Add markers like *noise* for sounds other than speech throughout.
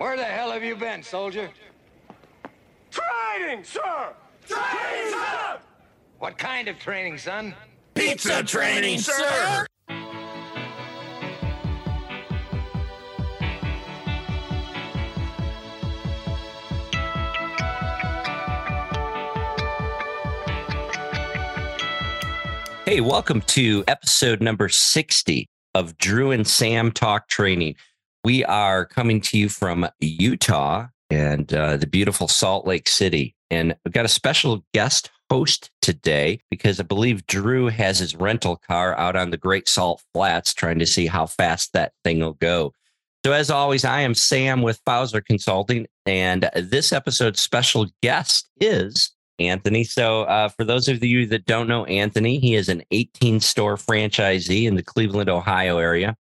Where the hell have you been, soldier? Training, sir! Training, sir! What kind of training, son? Pizza training, sir! Hey, welcome to episode number 60 of Drew and Sam Talk Training. We are coming to you from Utah and uh, the beautiful Salt Lake City. And we've got a special guest host today because I believe Drew has his rental car out on the Great Salt Flats trying to see how fast that thing will go. So, as always, I am Sam with Fowler Consulting, and this episode's special guest is Anthony. So, uh, for those of you that don't know Anthony, he is an 18 store franchisee in the Cleveland, Ohio area,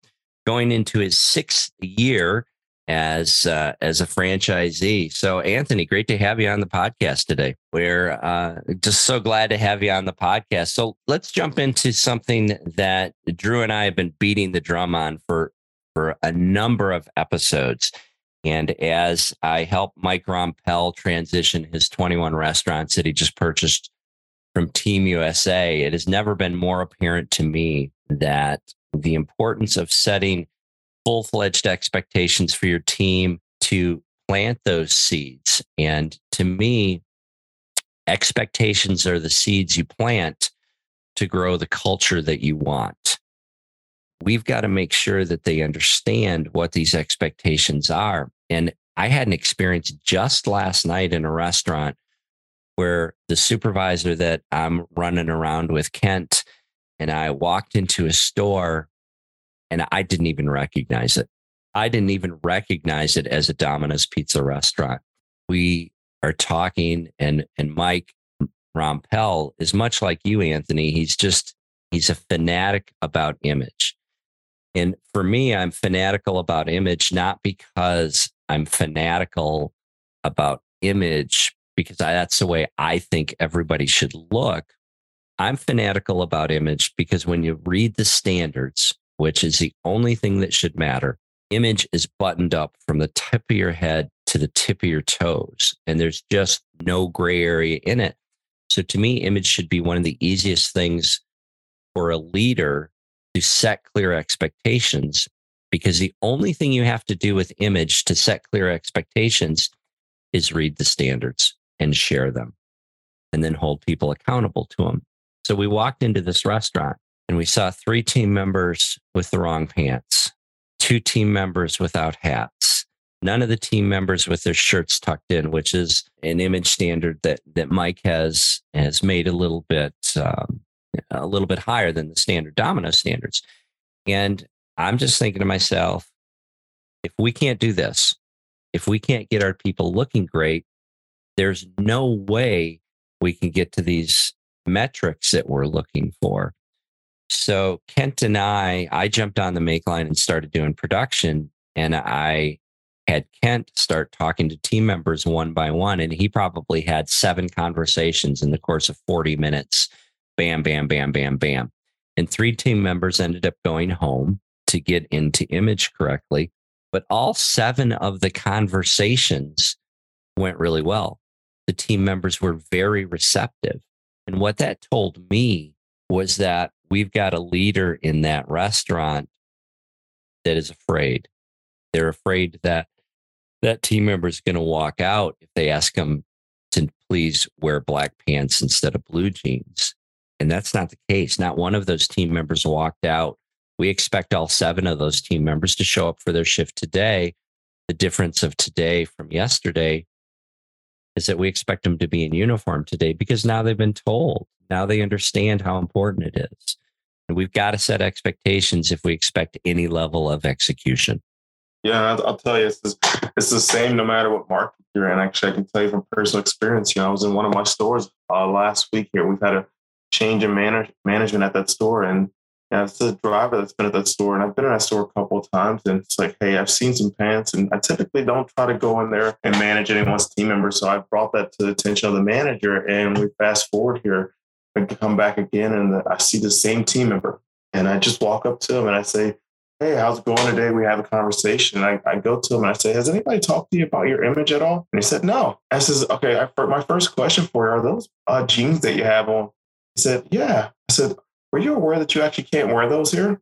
going into his sixth year as uh, as a franchisee. So, Anthony, great to have you on the podcast today. We're uh, just so glad to have you on the podcast. So, let's jump into something that Drew and I have been beating the drum on for for a number of episodes. And as I help Mike Rompel transition his 21 restaurants that he just purchased from Team USA, it has never been more apparent to me that the importance of setting full fledged expectations for your team to plant those seeds. And to me, expectations are the seeds you plant to grow the culture that you want. We've got to make sure that they understand what these expectations are. And I had an experience just last night in a restaurant where the supervisor that I'm running around with, Kent, and I walked into a store and I didn't even recognize it. I didn't even recognize it as a Domino's pizza restaurant. We are talking and and Mike Rompel is much like you, Anthony. He's just he's a fanatic about image. And for me, I'm fanatical about image, not because I'm fanatical about image because I, that's the way I think everybody should look. I'm fanatical about image because when you read the standards, which is the only thing that should matter, image is buttoned up from the tip of your head to the tip of your toes, and there's just no gray area in it. So to me, image should be one of the easiest things for a leader to set clear expectations because the only thing you have to do with image to set clear expectations is read the standards and share them and then hold people accountable to them. So we walked into this restaurant and we saw three team members with the wrong pants, two team members without hats, none of the team members with their shirts tucked in, which is an image standard that that Mike has has made a little bit um, a little bit higher than the standard domino standards. And I'm just thinking to myself, if we can't do this, if we can't get our people looking great, there's no way we can get to these metrics that we're looking for. So Kent and I, I jumped on the make line and started doing production. And I had Kent start talking to team members one by one. And he probably had seven conversations in the course of 40 minutes. Bam, bam, bam, bam, bam. And three team members ended up going home to get into image correctly. But all seven of the conversations went really well. The team members were very receptive. And what that told me was that we've got a leader in that restaurant that is afraid. They're afraid that that team member is going to walk out if they ask them to please wear black pants instead of blue jeans. And that's not the case. Not one of those team members walked out we expect all seven of those team members to show up for their shift today. The difference of today from yesterday is that we expect them to be in uniform today because now they've been told. Now they understand how important it is. And we've got to set expectations if we expect any level of execution. Yeah, I'll, I'll tell you, it's, it's the same no matter what market you're in. Actually, I can tell you from personal experience. You know, I was in one of my stores uh, last week here. We've had a change in manage- management at that store, and yeah, it's a driver that's been at that store, and I've been in that store a couple of times. And it's like, hey, I've seen some pants, and I typically don't try to go in there and manage anyone's team member. So I brought that to the attention of the manager, and we fast forward here and come back again, and I see the same team member, and I just walk up to him and I say, hey, how's it going today? We have a conversation. I, I go to him and I say, has anybody talked to you about your image at all? And he said, no. I says, okay, I, my first question for you, are those uh, jeans that you have on? He said, yeah. I said, were you aware that you actually can't wear those here?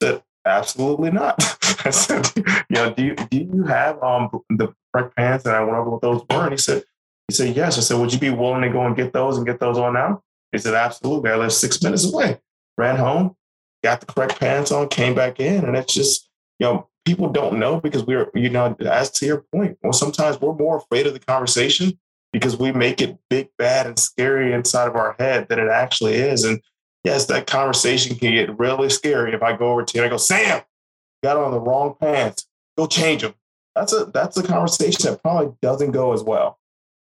He said, absolutely not. *laughs* I said, you know, do you, do you have um, the correct pants? And I went over what those were. And he said, he said, yes. I said, would you be willing to go and get those and get those on now? He said, absolutely. I live six minutes away. Ran home, got the correct pants on, came back in. And it's just, you know, people don't know because we're, you know, as to your point, well, sometimes we're more afraid of the conversation because we make it big, bad, and scary inside of our head than it actually is. And yes, that conversation can get really scary if I go over to you and I go, Sam, got on the wrong pants. Go change them. That's a that's a conversation that probably doesn't go as well.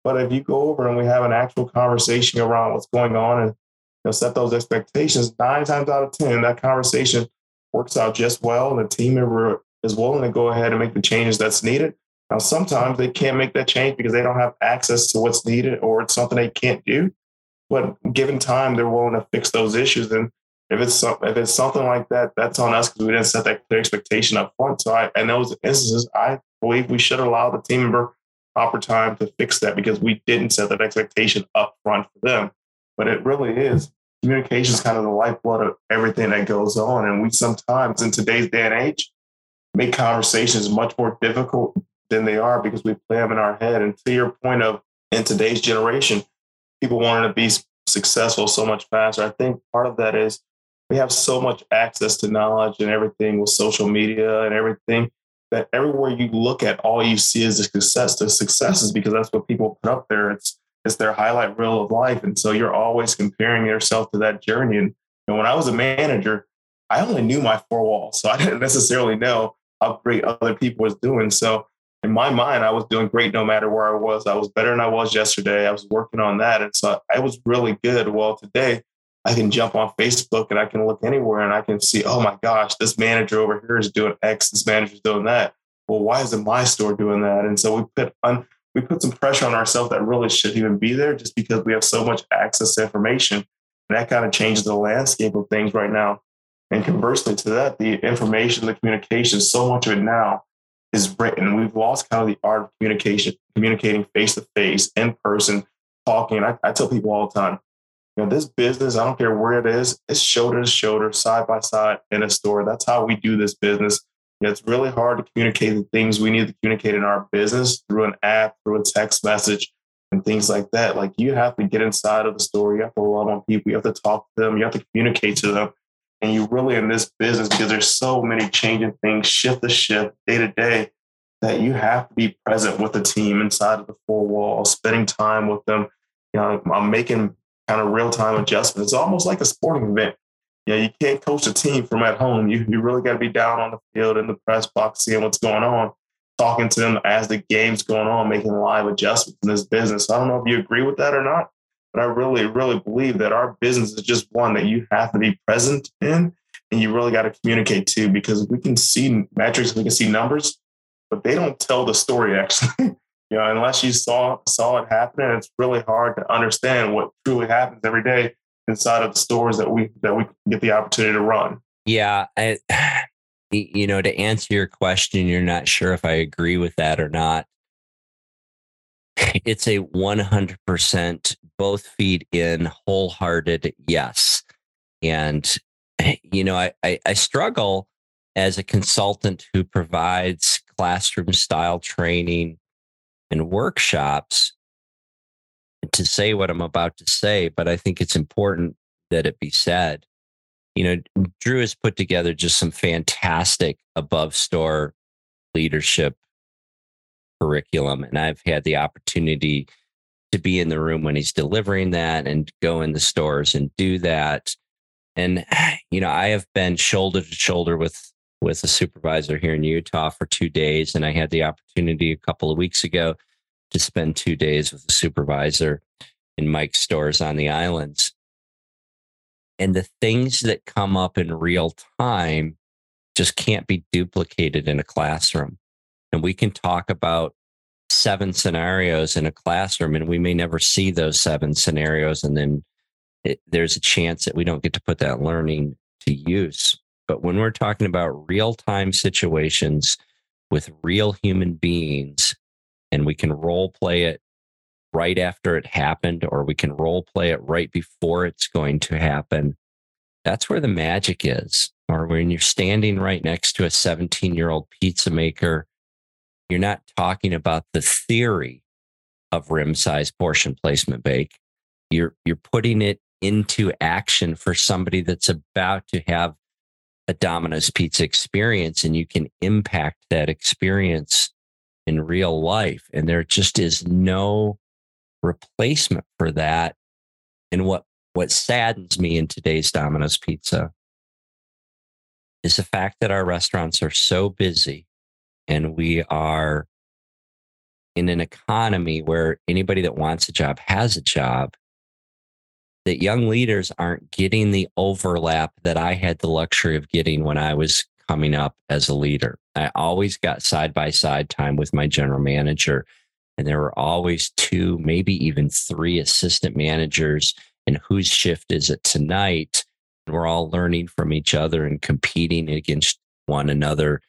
But if you go over and we have an actual conversation around what's going on and you know, set those expectations. Nine times out of 10, that conversation works out just well. And the team member is willing to go ahead and make the changes that's needed. Now, sometimes they can't make that change because they don't have access to what's needed or it's something they can't do. But given time, they're willing to fix those issues. And if it's if it's something like that, that's on us because we didn't set that clear expectation up front. So I, in those instances, I believe we should allow the team member proper time to fix that because we didn't set that expectation up front for them but it really is communication is kind of the lifeblood of everything that goes on. And we sometimes, in today's day and age, make conversations much more difficult than they are because we play them in our head. And to your point of in today's generation, people wanting to be successful so much faster. I think part of that is we have so much access to knowledge and everything with social media and everything that everywhere you look at, all you see is the success. The successes because that's what people put up there. It's it's their highlight reel of life. And so you're always comparing yourself to that journey. And, when I was a manager, I only knew my four walls. So I didn't *laughs* necessarily know how great other people was doing. So in my mind, I was doing great no matter where I was. I was better than I was yesterday. I was working on that. And so I was really good. Well, today I can jump on Facebook and I can look anywhere and I can see, oh my gosh, this manager over here is doing X, this manager's doing that. Well, why isn't my store doing that? And so we put un- we put some pressure on ourselves that really shouldn't even be there just because we have so much access to information. And that kind of changes the landscape of things right now. And conversely to that, the information, the communication, so much of it now is written. We've lost kind of the art of communication, communicating face to face, in person, talking. I, I tell people all the time, you know, this business, I don't care where it is, it's shoulder to shoulder, side by side in a store. That's how we do this business. It's really hard to communicate the things we need to communicate in our business through an app, through a text message, and things like that. Like you have to get inside of the store, You have to love on people. You have to talk to them. You have to communicate to them. And you really in this business because there's so many changing things, shift to shift, day to day, that you have to be present with the team inside of the four walls, spending time with them. You know, I'm making kind of real time adjustments. It's almost like a sporting event yeah, you can't coach a team from at home. You you really got to be down on the field in the press box, seeing what's going on, talking to them as the game's going on, making live adjustments in this business. I don't know if you agree with that or not, but I really, really believe that our business is just one that you have to be present in and you really got to communicate to because we can see metrics, we can see numbers, but they don't tell the story *laughs* actually. you know, unless you saw saw it happening, it's really hard to understand what truly happens every day inside of the stores that we that we get the opportunity to run. Yeah, I, *sighs* you know, to answer your question, you're not sure if I agree with that or not. *laughs* It's a 100% both feet in wholehearted yes. And, *laughs* you know, I, I, I struggle as a consultant who provides classroom style training and workshops to say what I'm about to say, but I think it's important that it be said. You know, Drew has put together just some fantastic above store leadership curriculum, and I've had the opportunity to be in the room when he's delivering that and go in the stores and do that. And *sighs* you know, I have been shoulder to shoulder with with a supervisor here in Utah for two days, and I had the opportunity a couple of weeks ago to spend two days with a supervisor in Mike's stores on the islands. And the things that come up in real time just can't be duplicated in a classroom. And we can talk about seven scenarios in a classroom, and we may never see those seven scenarios. And then it, there's a chance that we don't get to put that learning to use. But when we're talking about real time situations with real human beings, and we can role play it right after it happened, or we can role play it right before it's going to happen, that's where the magic is. Or when you're standing right next to a 17 year old pizza maker, you're not talking about the theory of rim size portion placement bake. You're, you're putting it into action for somebody that's about to have a Domino's pizza experience and you can impact that experience in real life. And there just is no replacement for that. And what, what saddens me in today's Domino's pizza is the fact that our restaurants are so busy and we are in an economy where anybody that wants a job has a job that young leaders aren't getting the overlap that I had the luxury of getting when I was coming up as a leader. I always got side by side time with my general manager, and there were always two, maybe even three assistant managers. And whose shift is it tonight? We're all learning from each other and competing against one another.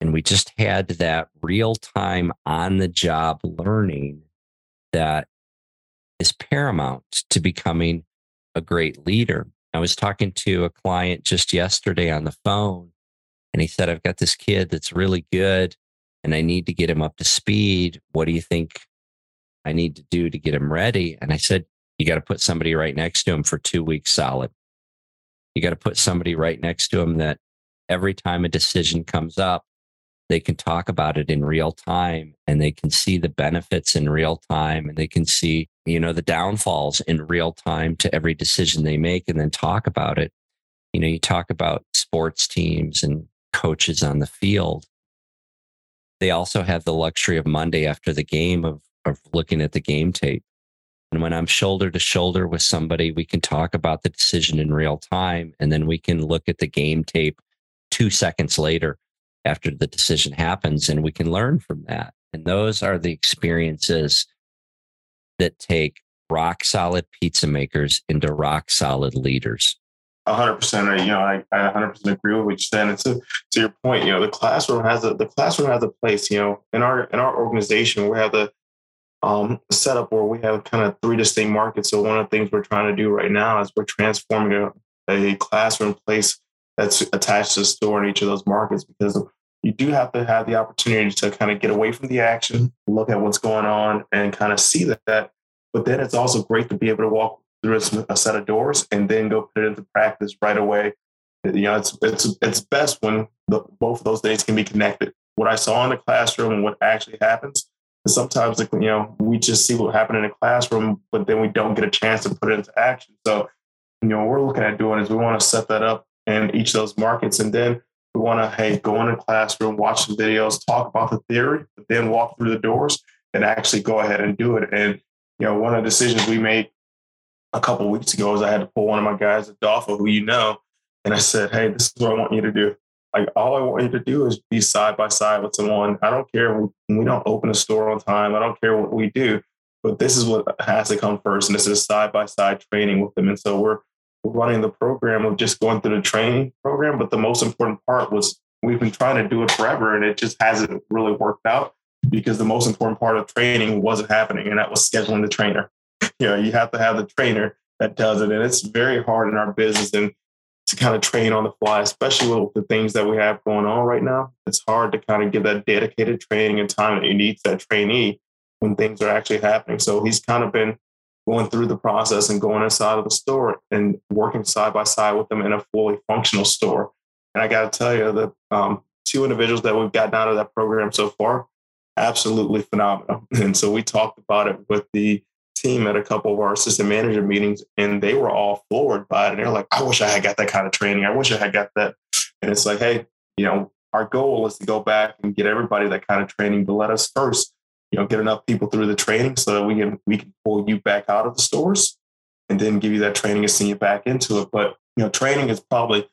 And we just had that real time on the job learning that is paramount to becoming a great leader. I was talking to a client just yesterday on the phone, and he said, I've got this kid that's really good and I need to get him up to speed. What do you think I need to do to get him ready? And I said, You got to put somebody right next to him for two weeks solid. You got to put somebody right next to him that every time a decision comes up, they can talk about it in real time and they can see the benefits in real time and they can see you know the downfalls in real time to every decision they make and then talk about it. You know you talk about sports teams and coaches on the field. They also have the luxury of monday after the game of of looking at the game tape. And when i'm shoulder to shoulder with somebody we can talk about the decision in real time and then we can look at the game tape 2 seconds later after the decision happens and we can learn from that and those are the experiences that take rock solid pizza makers into rock solid leaders hundred percent. You know, I, I hundred percent agree with what you said. And to, to your point, you know, the classroom has a the classroom has a place. You know, in our in our organization, we have the um, setup where we have kind of three distinct markets. So one of the things we're trying to do right now is we're transforming a, a classroom place that's attached to store in each of those markets because you do have to have the opportunity to kind of get away from the action, look at what's going on, and kind of see that. But then it's also great to be able to walk through a set of doors and then go put it into practice right away. You know, it's it's it's best when the, both of those things can be connected. What I saw in the classroom and what actually happens. And sometimes, you know, we just see what happened in the classroom, but then we don't get a chance to put it into action. So, you know, what we're looking at doing is we want to set that up in each of those markets, and then we want to, hey, go in the classroom, watch some videos, talk about the theory, but then walk through the doors and actually go ahead and do it. And, you know, one of the decisions we made a couple weeks ago is I had to pull one of my guys, Adolfo, who you know, and I said, hey, this is what I want you to do. Like, all I want you to do is be side by side with someone. I don't care when we don't open a store on time. I don't care what we do, but this is what has to come first. And this is side by side training with them. And so we're running the program of just going through the training program. But the most important part was we've been trying to do it forever and it just hasn't really worked out because the most important part of training wasn't happening and that was scheduling the trainer. *laughs* you know, you have to have the trainer that does it. And it's very hard in our business and to kind of train on the fly, especially with the things that we have going on right now. It's hard to kind of give that dedicated training and time that you need to that trainee when things are actually happening. So he's kind of been going through the process and going inside of the store and working side by side with them in a fully functional store. And I got to tell you, the um, two individuals that we've gotten out of that program so far, absolutely phenomenal. *laughs* And so we talked about it with the team at a couple of our assistant manager meetings, and they were all floored by it. And they're like, I wish I had got that kind of training. I wish I had got that. And it's like, hey, you know, our goal is to go back and get everybody that kind of training, but let us first you know, get enough people through the training so that we can we can pull you back out of the stores and then give you that training and send you back into it. But you know, training is probably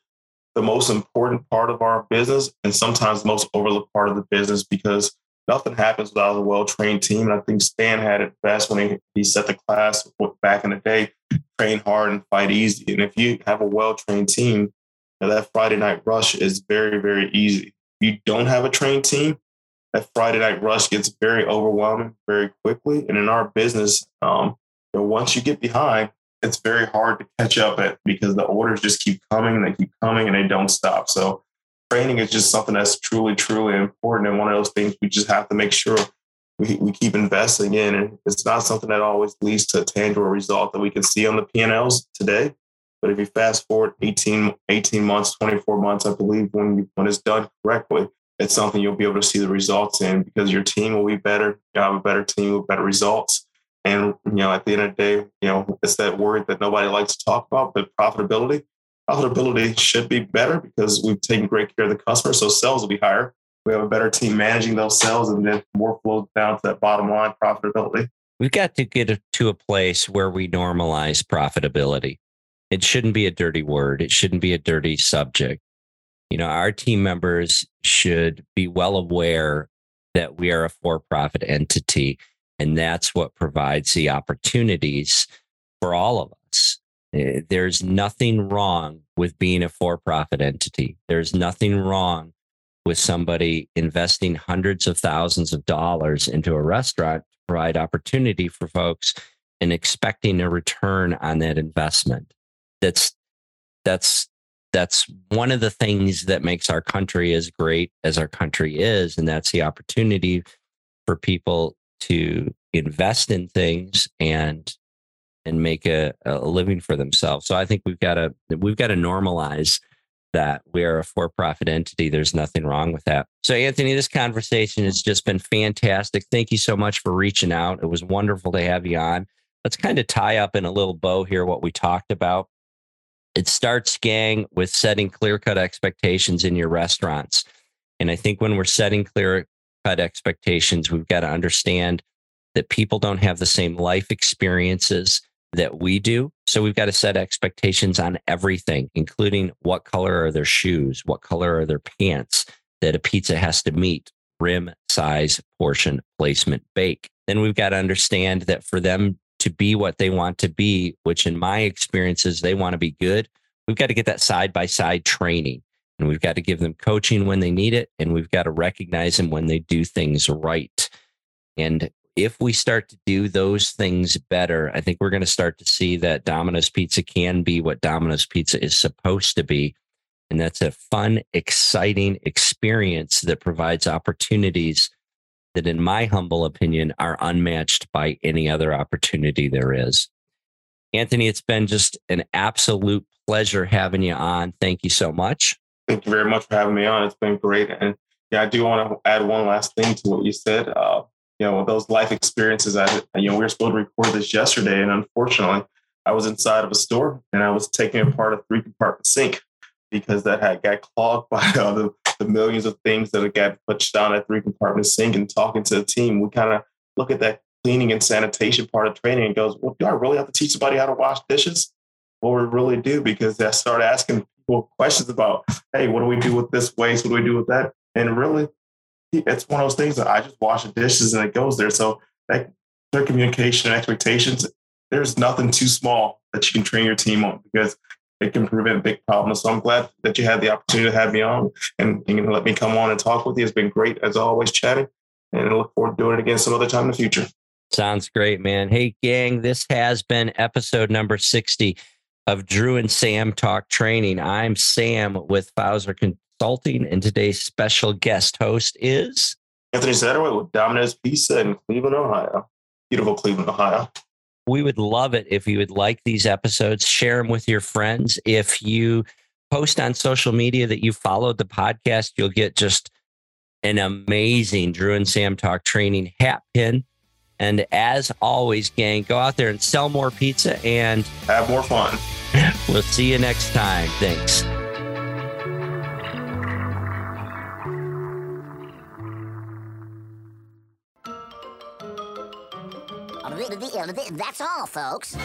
the most important part of our business and sometimes the most overlooked part of the business because nothing happens without a well-trained team. And I think Stan had it best when he, he set the class back in the day, train hard and fight easy. And if you have a well-trained team, that Friday night rush is very, very easy. If you don't have a trained team, that Friday night rush gets very overwhelming very quickly. And in our business, um, you know, once you get behind, it's very hard to catch up at because the orders just keep coming and they keep coming and they don't stop. So training is just something that's truly, truly important. And one of those things we just have to make sure we, we keep investing in. And it's not something that always leads to a tangible result that we can see on the P&Ls today. But if you fast forward 18, 18 months, 24 months, I believe when, you, when it's done correctly, it's something you'll be able to see the results in because your team will be better. You have a better team with better results. And, you know, at the end of the day, you know, it's that word that nobody likes to talk about, but profitability. Profitability should be better because we've taken great care of the customer. So sales will be higher. We have a better team managing those sales and then more flows down to that bottom line profitability. We've got to get to a place where we normalize profitability. It shouldn't be a dirty word. It shouldn't be a dirty subject. You know, our team members should be well aware that we are a for profit entity. And that's what provides the opportunities for all of us. Eh, there's nothing wrong with being a for profit entity. There's nothing wrong with somebody investing hundreds of thousands of dollars into a restaurant to provide opportunity for folks and expecting a return on that investment. That's that's that's one of the things that makes our country as great as our country is and that's the opportunity for people to invest in things and and make a, a living for themselves. So i think we've got to we've got to normalize that we are a for-profit entity. There's nothing wrong with that. So anthony this conversation has just been fantastic. Thank you so much for reaching out. It was wonderful to have you on. Let's kind of tie up in a little bow here what we talked about it starts, gang, with setting clear cut expectations in your restaurants. And I think when we're setting clear cut expectations, we've got to understand that people don't have the same life experiences that we do. So we've got to set expectations on everything, including what color are their shoes, what color are their pants that a pizza has to meet, rim, size, portion, placement, bake. Then we've got to understand that for them to be what they want to be, which in my experiences, they want to be good. We've got to get that side by side training and we've got to give them coaching when they need it. And we've got to recognize them when they do things right. And if we start to do those things better, I think we're going to start to see that Domino's Pizza can be what Domino's Pizza is supposed to be. And that's a fun, exciting experience that provides opportunities that, in my humble opinion, are unmatched by any other opportunity there is. Anthony, it's been just an absolute pleasure having you on. Thank you so much. Thank you very much for having me on. It's been great. And yeah, I do want to add one last thing to what you said. Uh, you know, those life experiences, I, you know, we were supposed to record this yesterday, and unfortunately, I was inside of a store and I was taking apart a three compartment sink because that had got clogged *laughs* by all the the millions of things that got pushed down at three compartment sink and talking to the team, we kind of look at that cleaning and sanitation part of training and goes, well, do I really have to teach somebody how to wash dishes? Well, we really do because I start asking people questions about, hey, what do we do with this waste? What do we do with that? And really, it's one of those things that I just wash the dishes and it goes there. So that their communication and expectations, there's nothing too small that you can train your team on because it can prevent big problems. So I'm glad that you had the opportunity to have me on and, and let me come on and talk with you. It's been great as always chatting. And I look forward to doing it again some other time in the future. Sounds great, man. Hey, gang, this has been episode number 60 of Drew and Sam Talk Training. I'm Sam with Fowler Consulting, and today's special guest host is Anthony Satterwhite with Domino's Pizza in Cleveland, Ohio. Beautiful Cleveland, Ohio we would love it if you would like these episodes, share them with your friends. If you post on social media that you followed the podcast, you'll get just an amazing Drew and Sam Talk training hat pin. And as always, gang, go out there and sell more pizza and have more fun. *laughs* we'll see you next time. Thanks. That's all, folks.